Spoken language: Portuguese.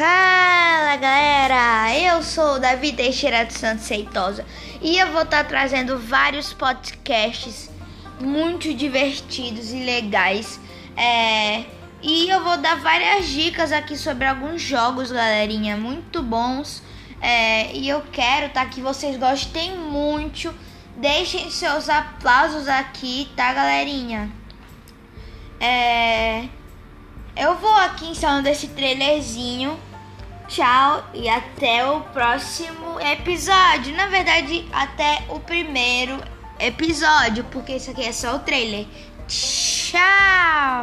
Fala galera, eu sou o Davi Teixeira de Santos Seitosa e eu vou estar trazendo vários podcasts muito divertidos e legais. É, e eu vou dar várias dicas aqui sobre alguns jogos, galerinha, muito bons. É, e eu quero tá, que vocês gostem muito. Deixem seus aplausos aqui, tá, galerinha? É, eu vou aqui ensinando esse trailerzinho Tchau e até o próximo episódio. Na verdade, até o primeiro episódio, porque isso aqui é só o trailer. Tchau!